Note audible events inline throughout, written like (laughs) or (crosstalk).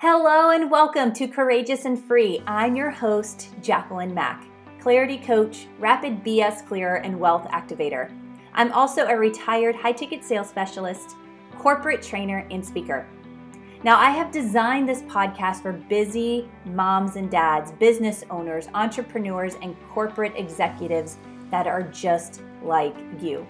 Hello and welcome to Courageous and Free. I'm your host, Jacquelyn Mack, clarity coach, rapid BS clearer, and wealth activator. I'm also a retired high ticket sales specialist, corporate trainer, and speaker. Now, I have designed this podcast for busy moms and dads, business owners, entrepreneurs, and corporate executives that are just like you.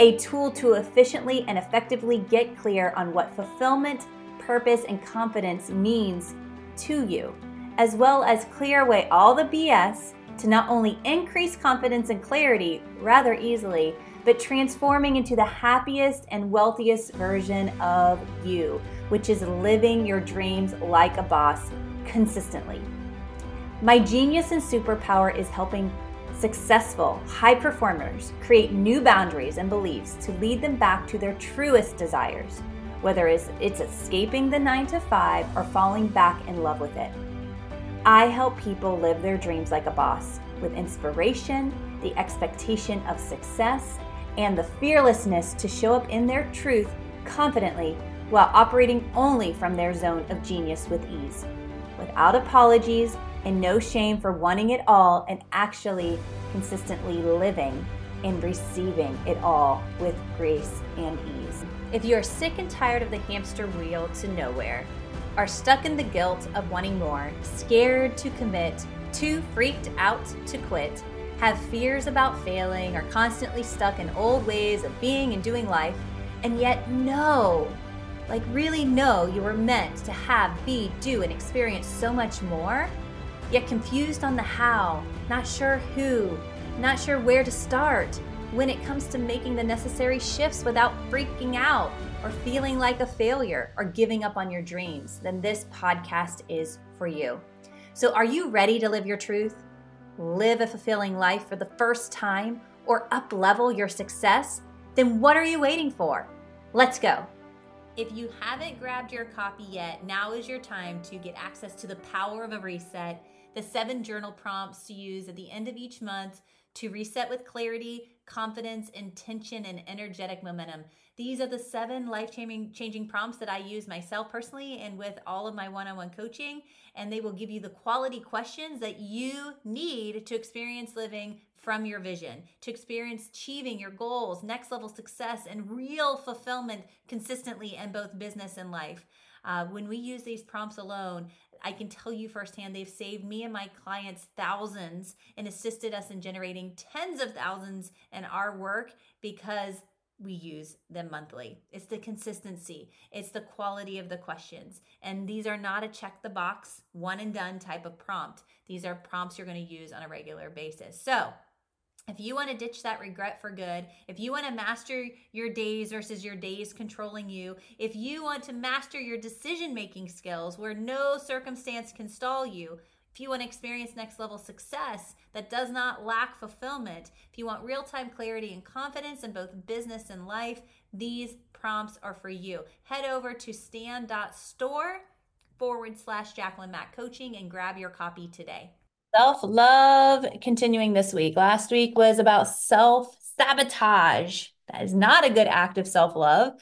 A tool to efficiently and effectively get clear on what fulfillment purpose and confidence means to you, as well as clear away all the BS to not only increase confidence and clarity rather easily, but transforming into the happiest and wealthiest version of you, which is living your dreams like a boss consistently. My genius and superpower is helping successful high performers create new boundaries and beliefs to lead them back to their truest desires whether it's, escaping the nine to five or falling back in love with it. I help people live their dreams like a boss with inspiration, the expectation of success, and the fearlessness to show up in their truth confidently while operating only from their zone of genius with ease, without apologies and no shame for wanting it all and actually consistently living and receiving it all with grace and ease. If you are sick and tired of the hamster wheel to nowhere, are stuck in the guilt of wanting more, scared to commit, too freaked out to quit, have fears about failing, are constantly stuck in old ways of being and doing life, and yet know, like really know you were meant to have, be, do, and experience so much more, yet confused on the how, not sure who, not sure where to start, when it comes to making the necessary shifts without freaking out or feeling like a failure or giving up on your dreams, then this podcast is for you. So, are you ready to live your truth? Live a fulfilling life for the first time or up level your success? Then what are you waiting for? Let's go. If you haven't grabbed your copy yet, now is your time to get access to the power of a reset, the seven journal prompts to use at the end of each month to reset with clarity, confidence, intention, and energetic momentum. These are the seven life changing prompts that I use myself personally and with all of my one on one coaching. And they will give you the quality questions that you need to experience living from your vision, to experience achieving your goals, next level success, and real fulfillment consistently in both business and life. Uh, when we use these prompts alone, I can tell you firsthand, they've saved me and my clients thousands and assisted us in generating tens of thousands in our work because we use them monthly. It's the consistency, it's the quality of the questions. And these are not a check the box, one and done type of prompt. These are prompts you're going to use on a regular basis. So, if you want to ditch that regret for good, if you want to master your days versus your days controlling you, if you want to master your decision making skills where no circumstance can stall you, if you want to experience next level success that does not lack fulfillment, if you want real time clarity and confidence in both business and life, these prompts are for you. Head over to stan.store forward slash Jacquelyn Mack Coaching and grab your copy today. Self love continuing this week. Last week was about self sabotage. That is not a good act of self love.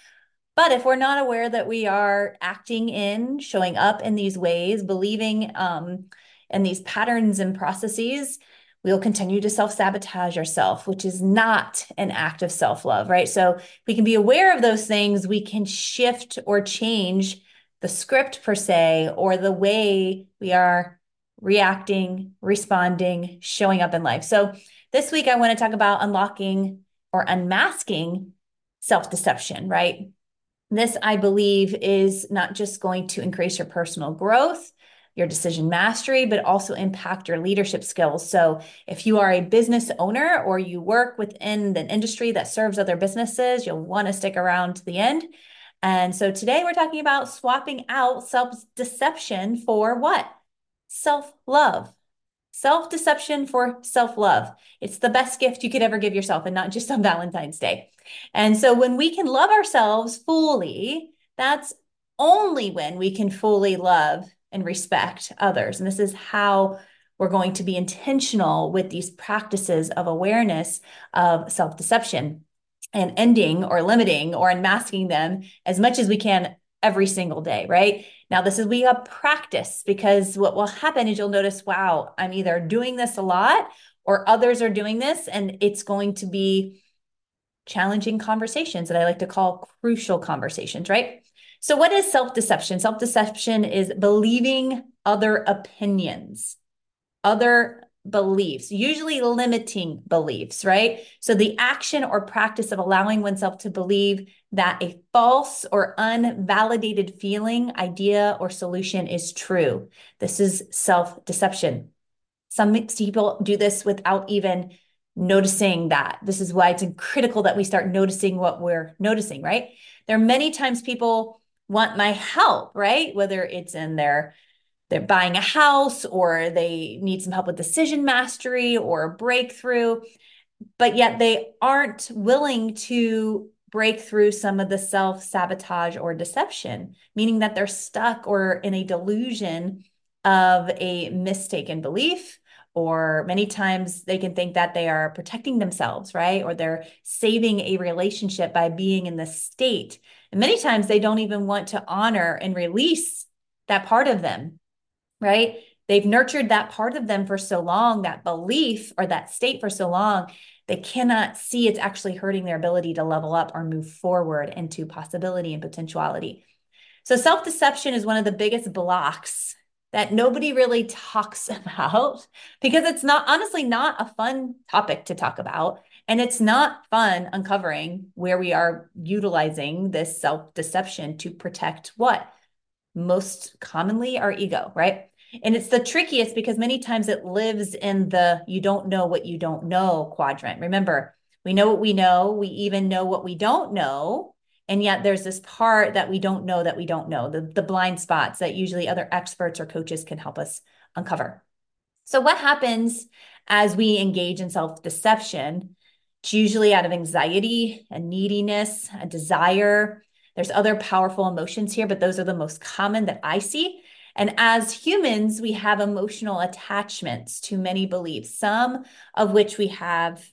But if we're not aware that we are acting in, showing up in these ways, believing um, in these patterns and processes, we'll continue to self sabotage ourselves, which is not an act of self love, right? So we can be aware of those things, we can shift or change the script per se, or the way we are reacting, responding, showing up in life. So, this week I want to talk about unlocking or unmasking self deception, right? This, I believe, is not just going to increase your personal growth, your decision mastery, but also impact your leadership skills. So, if you are a business owner or you work within an industry that serves other businesses, you'll want to stick around to the end. And so, today we're talking about swapping out self deception for what? Self love. Self deception for self love. It's the best gift you could ever give yourself and not just on (laughs) Valentine's Day. And so when we can love ourselves fully, that's only when we can fully love and respect others. And this is how we're going to be intentional with these practices of awareness of self deception and ending or limiting or unmasking them as much as we can every single day, right? Now, this is we a practice because what will happen is you'll notice, wow, I'm either doing this a lot or others are doing this, and it's going to be challenging conversations that I like to call crucial conversations, right? So, what is self deception? Self deception is believing other opinions, other beliefs, usually limiting beliefs, right? So, the action or practice of allowing oneself to believe that a false or unvalidated feeling, idea, or solution is true. This is self deception. Some people do this without even noticing that. This is why it's critical that we start noticing what we're noticing, right? There are many times people want my help, right? Whether it's in their they're buying a house or they need some help with decision mastery or a breakthrough, but yet they aren't willing to break through some of the self sabotage or deception, meaning that they're stuck or in a delusion of a mistaken belief. Or many times they can think that they are protecting themselves, right? Or they're saving a relationship by being in the state. And many times they don't even want to honor and release that part of them right? They've nurtured that part of them for so long, that belief or that state for so long, they cannot see it's actually hurting their ability to level up or move forward into possibility and potentiality. So, self deception is one of the biggest blocks that nobody really talks (laughs) about because it's not honestly not a fun topic to talk about. And it's not fun uncovering where we are utilizing this self deception to protect what? Most commonly our ego, right? And it's the trickiest because many times it lives in the you don't know what you don't know quadrant. Remember, we know what we know, we even know what we don't know. And yet there's this part that we don't know that we don't know, the, the blind spots that usually other experts or coaches can help us uncover. So, what happens as we engage in self deception? It's usually out of anxiety, a neediness, a desire, there's other powerful emotions here, but those are the most common that I see. And as humans, we have emotional attachments to many beliefs, some of which we have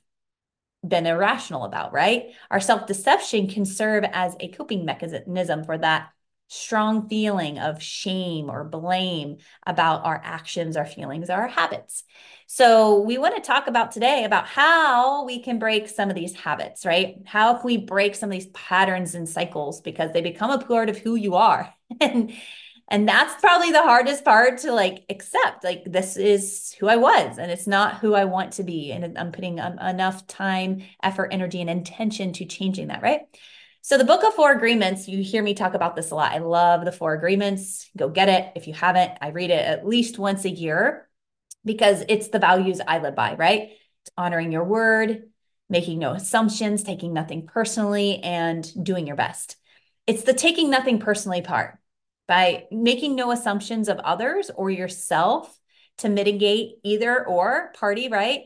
been irrational about, right? Our self deception can serve as a coping mechanism for that strong feeling of shame or blame about our actions, our feelings, our habits. So, we want to talk about today about how we can break some of these habits, right? How can we break some of these patterns and cycles because they become a part of who you are. (laughs) and and that's probably the hardest part to like accept. Like this is who I was and it's not who I want to be and I'm putting um, enough time, effort, energy and intention to changing that, right? So the book of four agreements, you hear me talk about this a lot. I love the four agreements. Go get it. If you haven't, I read it at least once a year because it's the values I live by, right? It's honoring your word, making no assumptions, taking nothing personally, and doing your best. It's the taking nothing personally part by making no assumptions of others or yourself to mitigate either or party, right?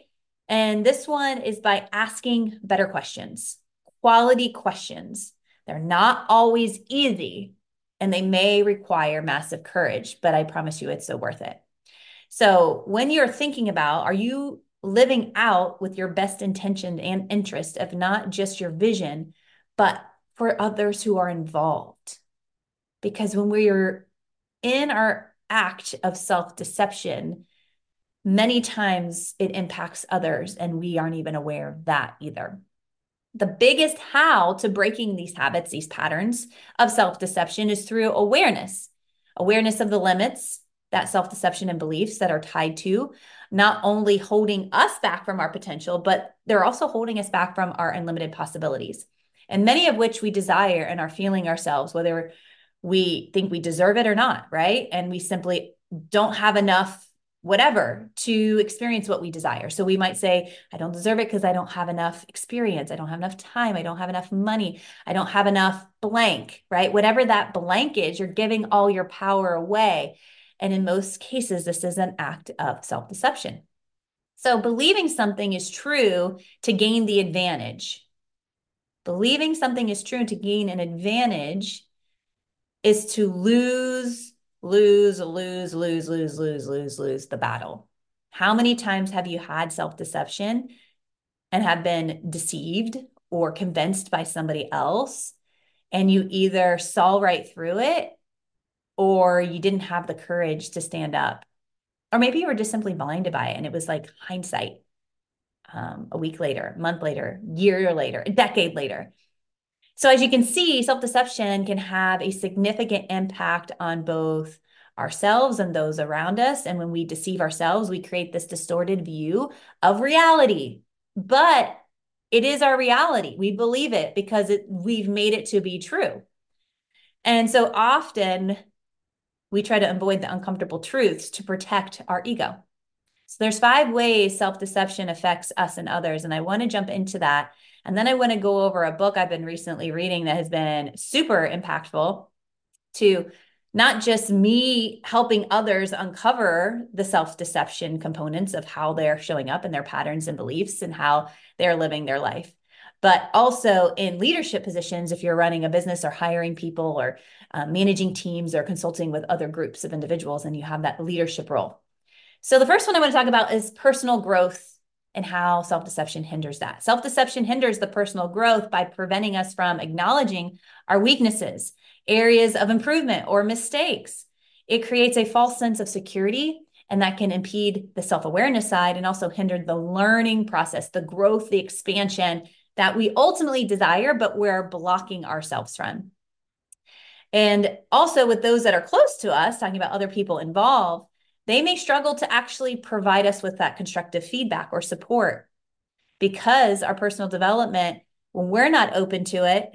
And this one is by asking better questions quality questions. They're not always easy and they may require massive courage, but I promise you it's so worth it. So, when you're thinking about are you living out with your best intention and interest of not just your vision, but for others who are involved? Because when we're in our act of self deception, many times it impacts others and we aren't even aware of that either the biggest how to breaking these habits, these patterns of self deception is through awareness, awareness of the limits that self deception and beliefs that are tied to not only holding us back from our potential, but they're also holding us back from our unlimited possibilities, and many of which we desire and are feeling ourselves, whether we think we deserve it or not, right? And we simply don't have enough whatever to experience what we desire. So we might say, I don't deserve it because I don't have enough experience. I don't have enough time. I don't have enough money. I don't have enough blank, right? Whatever that blank is, you're giving all your power away. And in most cases, this is an act of self deception. So believing something is true to gain the advantage. Believing something is true to gain an advantage is to lose lose, lose, lose, lose, lose, lose, lose the battle. How many times have you had self deception and have been deceived or convinced by somebody else? And you either saw right through it or you didn't have the courage to stand up. Or maybe you were just simply blinded by it and it was like hindsight um, a week later, month later, year later, a decade later. So, as you can see, self deception can have a significant impact on both ourselves and those around us. And when we deceive ourselves, we create this distorted view of reality. But it is our reality. We believe it because it, we've made it to be true. And so often we try to avoid the uncomfortable truths to protect our ego. So there's five ways self-deception affects us and others and I want to jump into that. And then I want to go over a book I've been recently reading that has been super impactful to not just me helping others uncover the self deception components of how they're showing up and their patterns and beliefs and how they're living their life, but also in leadership positions, if you're running a business or hiring people or uh, managing teams or consulting with other groups of individuals and you have that leadership role. So, the first one I want to talk about is personal growth and how self deception hinders that. Self deception hinders the personal growth by preventing us from acknowledging our weaknesses areas of improvement or mistakes. It creates a false sense of security, and that can impede the self awareness side and also hinder the learning process, the growth, the expansion that we ultimately desire, but we're blocking ourselves from. And also, with those that are close to us, talking about other people involved, they may struggle to actually provide us with that constructive feedback or support because our personal development, when we're not open to it,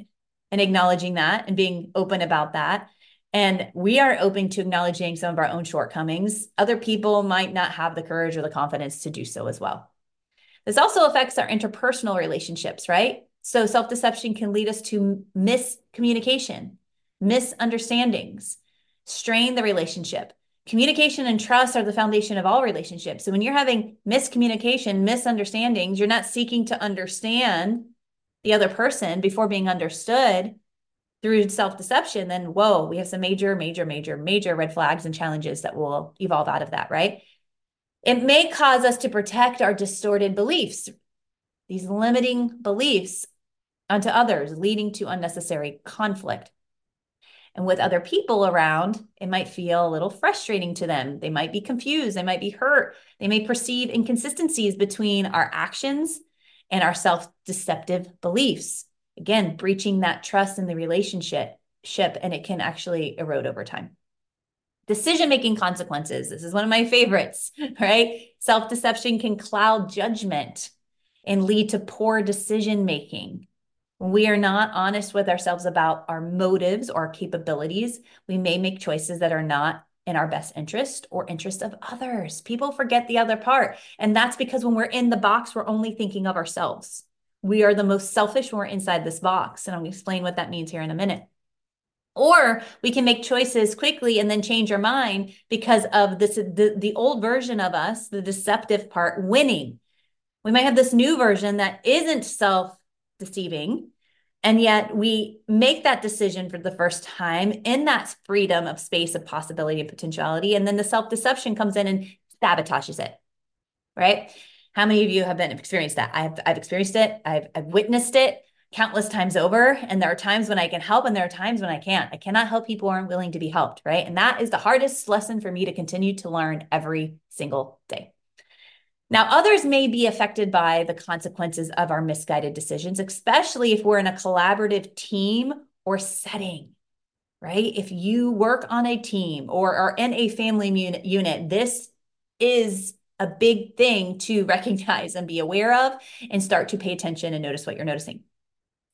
and acknowledging that and being open about that. And we are open to acknowledging some of our own shortcomings. Other people might not have the courage or the confidence to do so as well. This also affects our interpersonal relationships, right? So self deception can lead us to miscommunication, misunderstandings, strain the relationship. Communication and trust are the foundation of all relationships. So when you're having miscommunication, misunderstandings, you're not seeking to understand the other person before being understood through self deception, then whoa, we have some major, major, major, major red flags and challenges that will evolve out of that, right? It may cause us to protect our distorted beliefs, these limiting beliefs onto others, leading to unnecessary conflict. And with other people around, it might feel a little frustrating to them. They might be confused. They might be hurt. They may perceive inconsistencies between our actions and our self deceptive beliefs. Again, breaching that trust in the relationship, and it can actually erode over time. Decision making consequences. This is one of my favorites, (laughs) right? Self deception can cloud judgment and lead to poor decision making. We are not honest with ourselves about our motives or our capabilities, we may make choices that are not in our best interest or interest of others. People forget the other part. And that's because when we're in the box, we're only thinking of ourselves. We are the most selfish when we're inside this box. And to explain what that means here in a minute. Or we can make choices quickly and then change our mind because of this the, the old version of us, the deceptive part, winning. We might have this new version that isn't self-deceiving, and yet we make that decision for the first time in that freedom of space of possibility and potentiality. And then the self deception comes in and sabotages it. Right. How many of you have been experienced that? I've, I've experienced it. I've, I've witnessed it countless times over. And there are times when I can help and there are times when I can't. I cannot help people who aren't willing to be helped. Right. And that is the hardest lesson for me to continue to learn every single day. Now, others may be affected by the consequences of our misguided decisions, especially if we're in a collaborative team or setting, right? If you work on a team or are in a family unit, this is a big thing to (laughs) recognize and be aware of and start to pay attention and notice what you're noticing.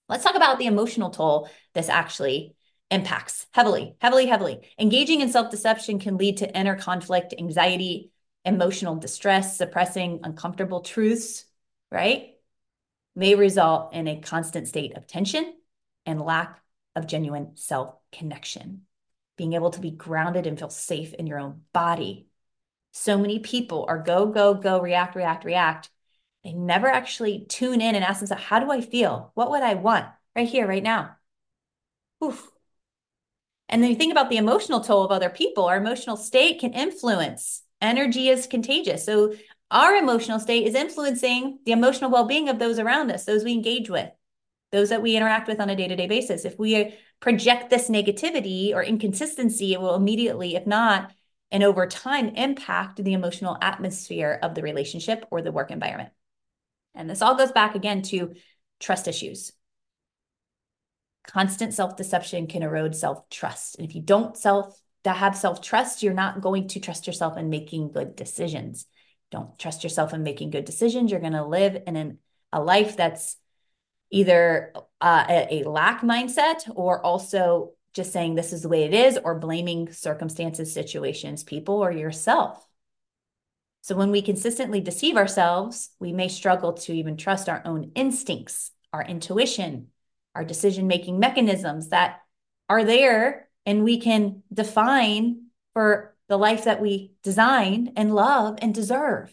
Let's talk about the emotional toll this actually impacts heavily, heavily, heavily. Engaging in self deception can lead to inner conflict, anxiety, emotional distress, suppressing uncomfortable truths, right, may result in a constant state of tension and lack of genuine self connection. Being able to be grounded and feel safe in your own body. So many people are go, go, go, react, react, react. They never actually tune in and ask themselves, how do I feel? What would I want right here, right now? Oof. And then you think about the emotional toll of other people. Our emotional state can influence energy is contagious. So our emotional state is influencing the emotional well-being of those around us, those we engage with, those that we interact with on a day-to-day basis. If we uh, project this negativity or inconsistency, it will immediately, if not, and over time impact the emotional atmosphere of the relationship or the work environment. And this all goes back again to trust issues. Constant self deception can erode self trust. And if you don't self have self trust, you're not going to trust yourself in making good decisions. Don't trust yourself in making good decisions. You're going to live in an, a life that's either uh, a, a lack mindset or also just saying this is the way it is or blaming circumstances, situations, people, or yourself. So when we consistently deceive ourselves, we may struggle to even trust our own instincts, our intuition, our decision making mechanisms that are there and we can define for the life that we design and love and deserve,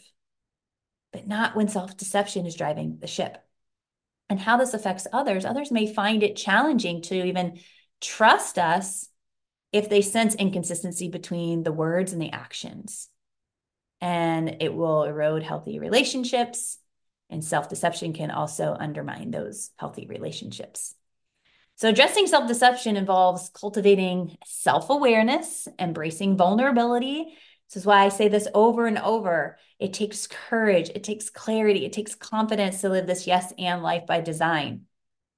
but not when self deception is driving the ship. And how this affects others, others may find it challenging to even trust us if they sense inconsistency between the words and the actions. And it will erode healthy relationships, and self deception can also undermine those healthy relationships. So, addressing self deception involves cultivating self awareness, embracing vulnerability. This is why I say this over and over. It takes courage, it takes clarity, it takes confidence to live this yes and life by design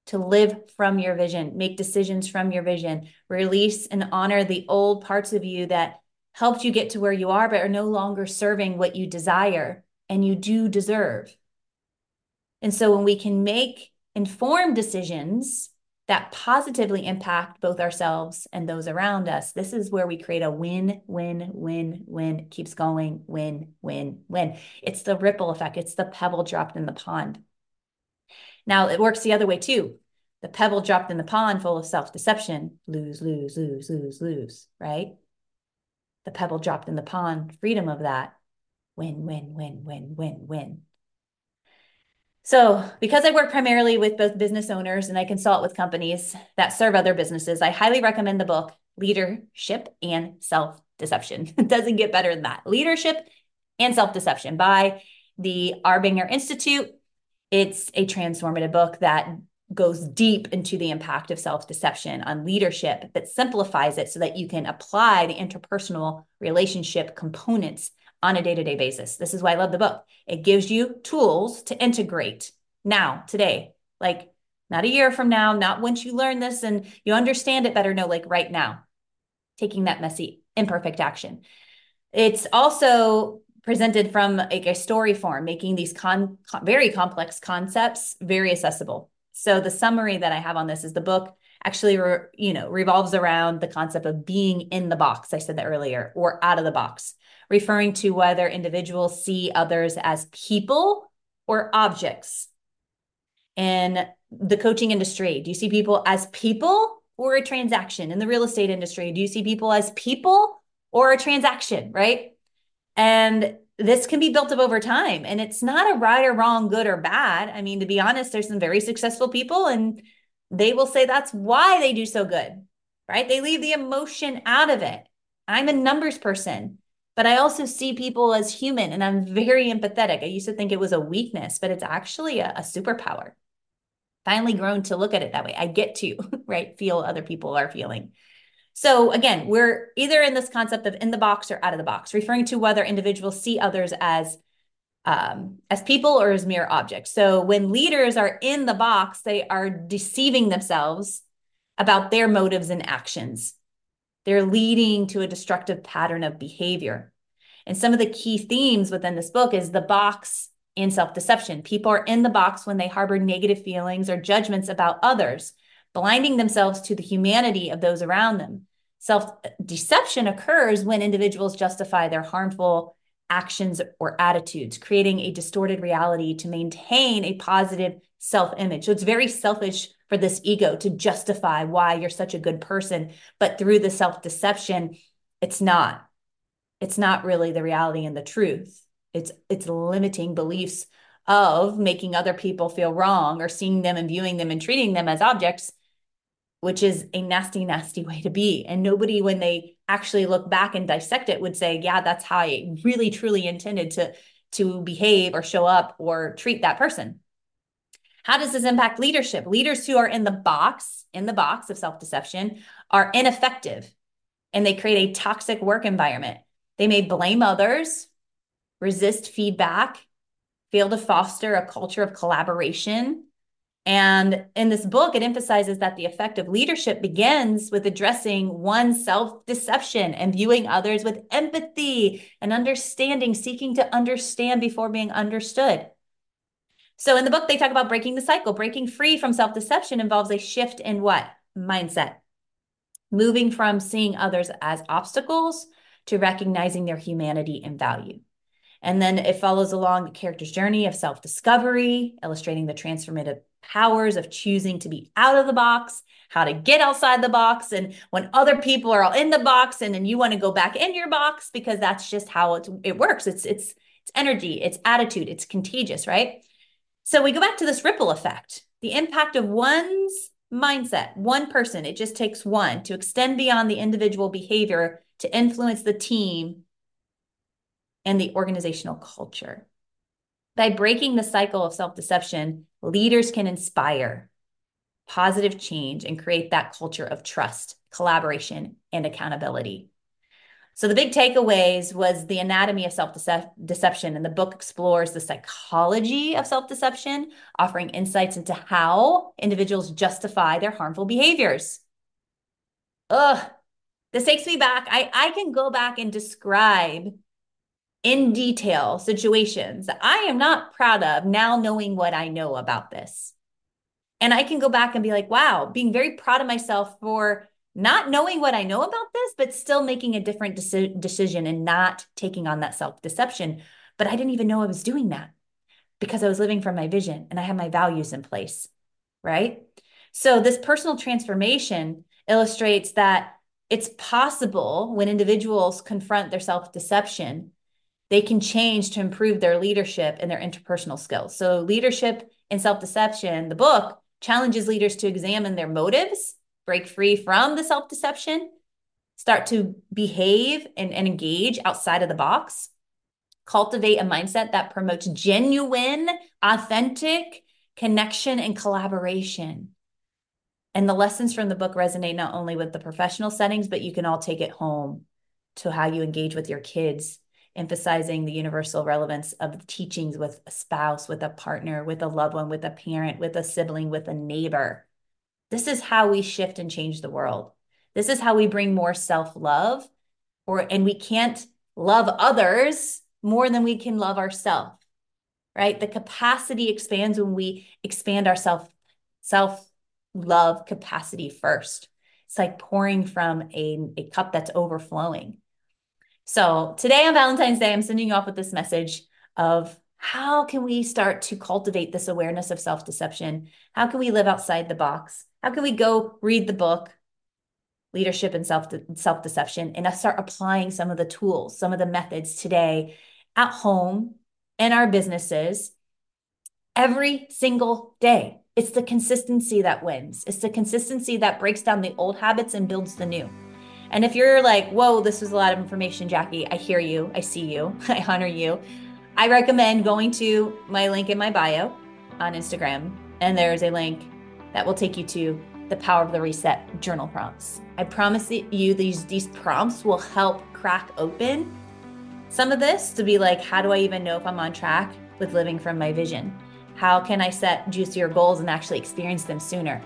to live from your vision, make decisions from your vision, release and honor the old parts of you that helped you get to where you are, but are no longer serving what you desire and you do deserve. And so when we can make informed decisions that positively impact both ourselves and those around us, this is where we create a win, win, win, win, keeps going, win, win, win. It's the ripple effect, it's the pebble dropped in the pond. Now it works the other way too. The pebble dropped in the pond full of self deception, lose, lose, lose, lose, lose, right? The pebble dropped in the pond, freedom of that, win, win, win, win, win, win. So, because I work primarily with both business owners and I consult with companies that serve other businesses, I highly recommend the book Leadership and Self Deception. (laughs) It doesn't get better than that. Leadership and Self Deception by the Arbinger Institute it's a transformative book that goes deep into the impact of self deception on leadership, but simplifies it so that you can apply the interpersonal relationship components on a day to day basis. This is why I love the book. It gives you tools to integrate now, today, like not a year from now, not once you learn this and you understand it better. No, like right now, taking that messy, imperfect action. It's also presented from like a story form, making these con, con, very complex concepts very accessible. So the summary that I have on this is the book actually, re, you know, revolves around the concept of being in the box. I said that earlier, or out of the box, referring to whether individuals see others as people or objects. In the coaching industry, do you see people as people or a transaction? In the real estate industry, do you see people as people or a transaction, right? And this can be built up over time. And it's not a right or wrong, good or bad. I mean, to be honest, there's some very successful people, and they will say that's why they do so good, right? They leave the emotion out of it. I'm a numbers person, but I also see people as human and I'm very empathetic. I used to think it was a weakness, but it's actually a, a superpower. Finally grown to look at it that way. I get to, (laughs) right, feel other people are feeling. So again, we're either in this concept of in the box or out of the box, referring to whether individuals see others as um, as people or as mere objects. So when leaders are in the box, they are deceiving themselves about their motives and actions. They're leading to a destructive pattern of behavior. And some of the key themes within this book is the box and self deception. People are in the box when they harbor negative feelings or judgments about others, blinding themselves to the humanity of those around them. Self deception occurs when individuals justify their harmful actions or attitudes, creating a distorted reality to maintain a positive self image. So it's very selfish for this ego to justify why you're such a good person. But through the self deception, it's not. It's not really the reality and the truth. It's it's limiting beliefs of making other people feel wrong or seeing them and viewing them and treating them as objects which is a nasty, nasty way to be. And nobody, when they actually look back and dissect it, would say, yeah, that's how I really, truly intended to, to behave or show up or treat that person. How does this impact leadership? Leaders who are in the box, in the box of self deception, are ineffective and they create a toxic work environment. They may blame others, resist feedback, fail to foster a culture of collaboration. And in this book, it emphasizes that the effective leadership begins with addressing one's self deception and viewing others with empathy and understanding, seeking to understand before being understood. So in the book, they talk about breaking the cycle. Breaking free from self deception involves a shift in what? Mindset. Moving from seeing others as obstacles to recognizing their humanity and value. And then it follows along the character's journey of self discovery, illustrating the transformative powers of choosing to be out of the box, how to get outside the box, and when other people are all in the box, and then you want to go back in your box because that's just how it, it works. It's it's it's energy, it's attitude, it's contagious, right? So we go back to this ripple effect, the impact of one's mindset, one person, it just takes one to extend beyond the individual behavior to influence the team and the organizational culture. By breaking the cycle of self deception, leaders can inspire positive change and create that culture of trust, collaboration, and accountability. So the big takeaways was the anatomy of self-deception and the book explores the psychology of self-deception, offering insights into how individuals justify their harmful behaviors. Ugh, this takes me back. I, I can go back and describe in detail situations that I am not proud of now knowing what I know about this. And I can go back and be like, wow, being very proud of myself for not knowing what I know about this, but still making a different deci- decision and not taking on that self deception. But I didn't even know I was doing that because I was living from my vision and I had my values in place. Right. So, this personal transformation illustrates that it's possible when individuals confront their self deception, they can change to improve their leadership and their interpersonal skills. So, leadership and self deception, the book challenges leaders to examine their motives break free from the self deception, start to behave and, and engage outside of the box, cultivate a mindset that promotes genuine, authentic connection and collaboration. And the lessons from the book resonate not only with the professional settings, but you can all take it home to how you engage with your kids, emphasizing the universal relevance of the teachings with a spouse, with a partner, with a loved one, with a parent, with a sibling, with a neighbor. This is how we shift and change the world. This is how we bring more self-love or and we can't love others more than we can love ourselves. Right? The capacity expands when we expand our self self love capacity first. It's like pouring from a, a cup that's overflowing. So today on Valentine's Day, I'm sending you off with this message of how can we start to cultivate this awareness of self deception? How can we live outside the box? How can we go read the book, Leadership and Self Self Deception, and start applying some of the tools, some of the methods today at home in our businesses every single day? It's the consistency that wins. It's the consistency that breaks down the old habits and builds the new. And if you're like, whoa, this was a lot of information, Jackie, I hear you, I see you, (laughs) I honor you. I recommend going to my link in my bio on Instagram, and there's a link that will take you to the Power of the Reset journal prompts. I promise you these these prompts will help crack open some of this to be like how do I even know if I'm on track with living from my vision? How can I set juicier goals and actually experience them sooner?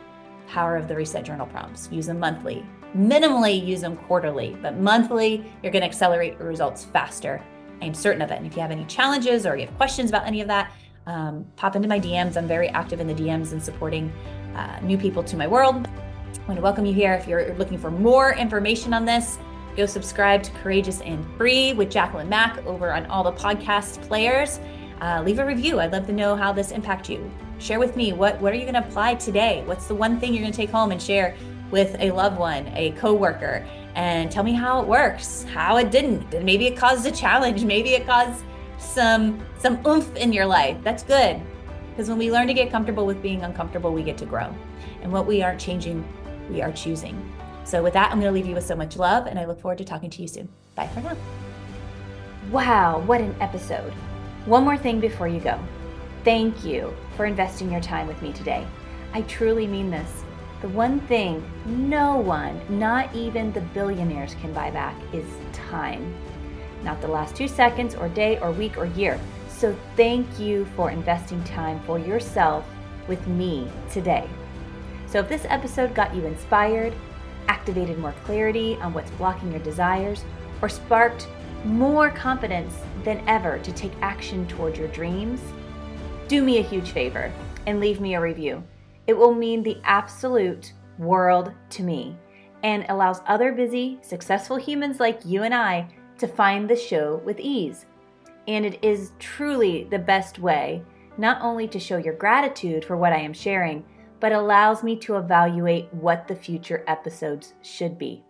Power of the Reset journal prompts. Use them monthly. Minimally use them quarterly, but monthly you're going to accelerate your results faster. I am certain of it. And if you have any challenges or you have questions about any of that, um, pop into my DMs. I'm very active in the DMs and supporting uh, new people to my world. I want to welcome you here. If you're looking for more information on this, go subscribe to Courageous and Free with Jacquelyn Mack over on all the podcast players. Uh, leave a review. I'd love to know how this impacts you. Share with me what what are you going to apply today? What's the one thing you're going to take home and share with a loved one, a coworker, and tell me how it works, how it didn't. Maybe it caused a challenge. Maybe it caused some some oomph in your life. That's good. Because when we learn to get comfortable with being uncomfortable, we get to grow. And what we aren't changing, we are choosing. So, with that, I'm going to leave you with so much love, and I look forward to talking to you soon. Bye for now. Wow, what an episode. One more thing before you go. Thank you for investing your time with me today. I truly mean this. The one thing no one, not even the billionaires, can buy back is time. Not the last two seconds, or day, or week, or year. So thank you for investing time for yourself with me today. So if this episode got you inspired, activated more clarity on what's blocking your desires, or sparked more confidence than ever to take action toward your dreams, do me a huge favor and leave me a review. It will mean the absolute world to me and allows other busy, successful humans like you and I to find the show with ease. And it is truly the best way not only to show your gratitude for what I am sharing, but allows me to evaluate what the future episodes should be.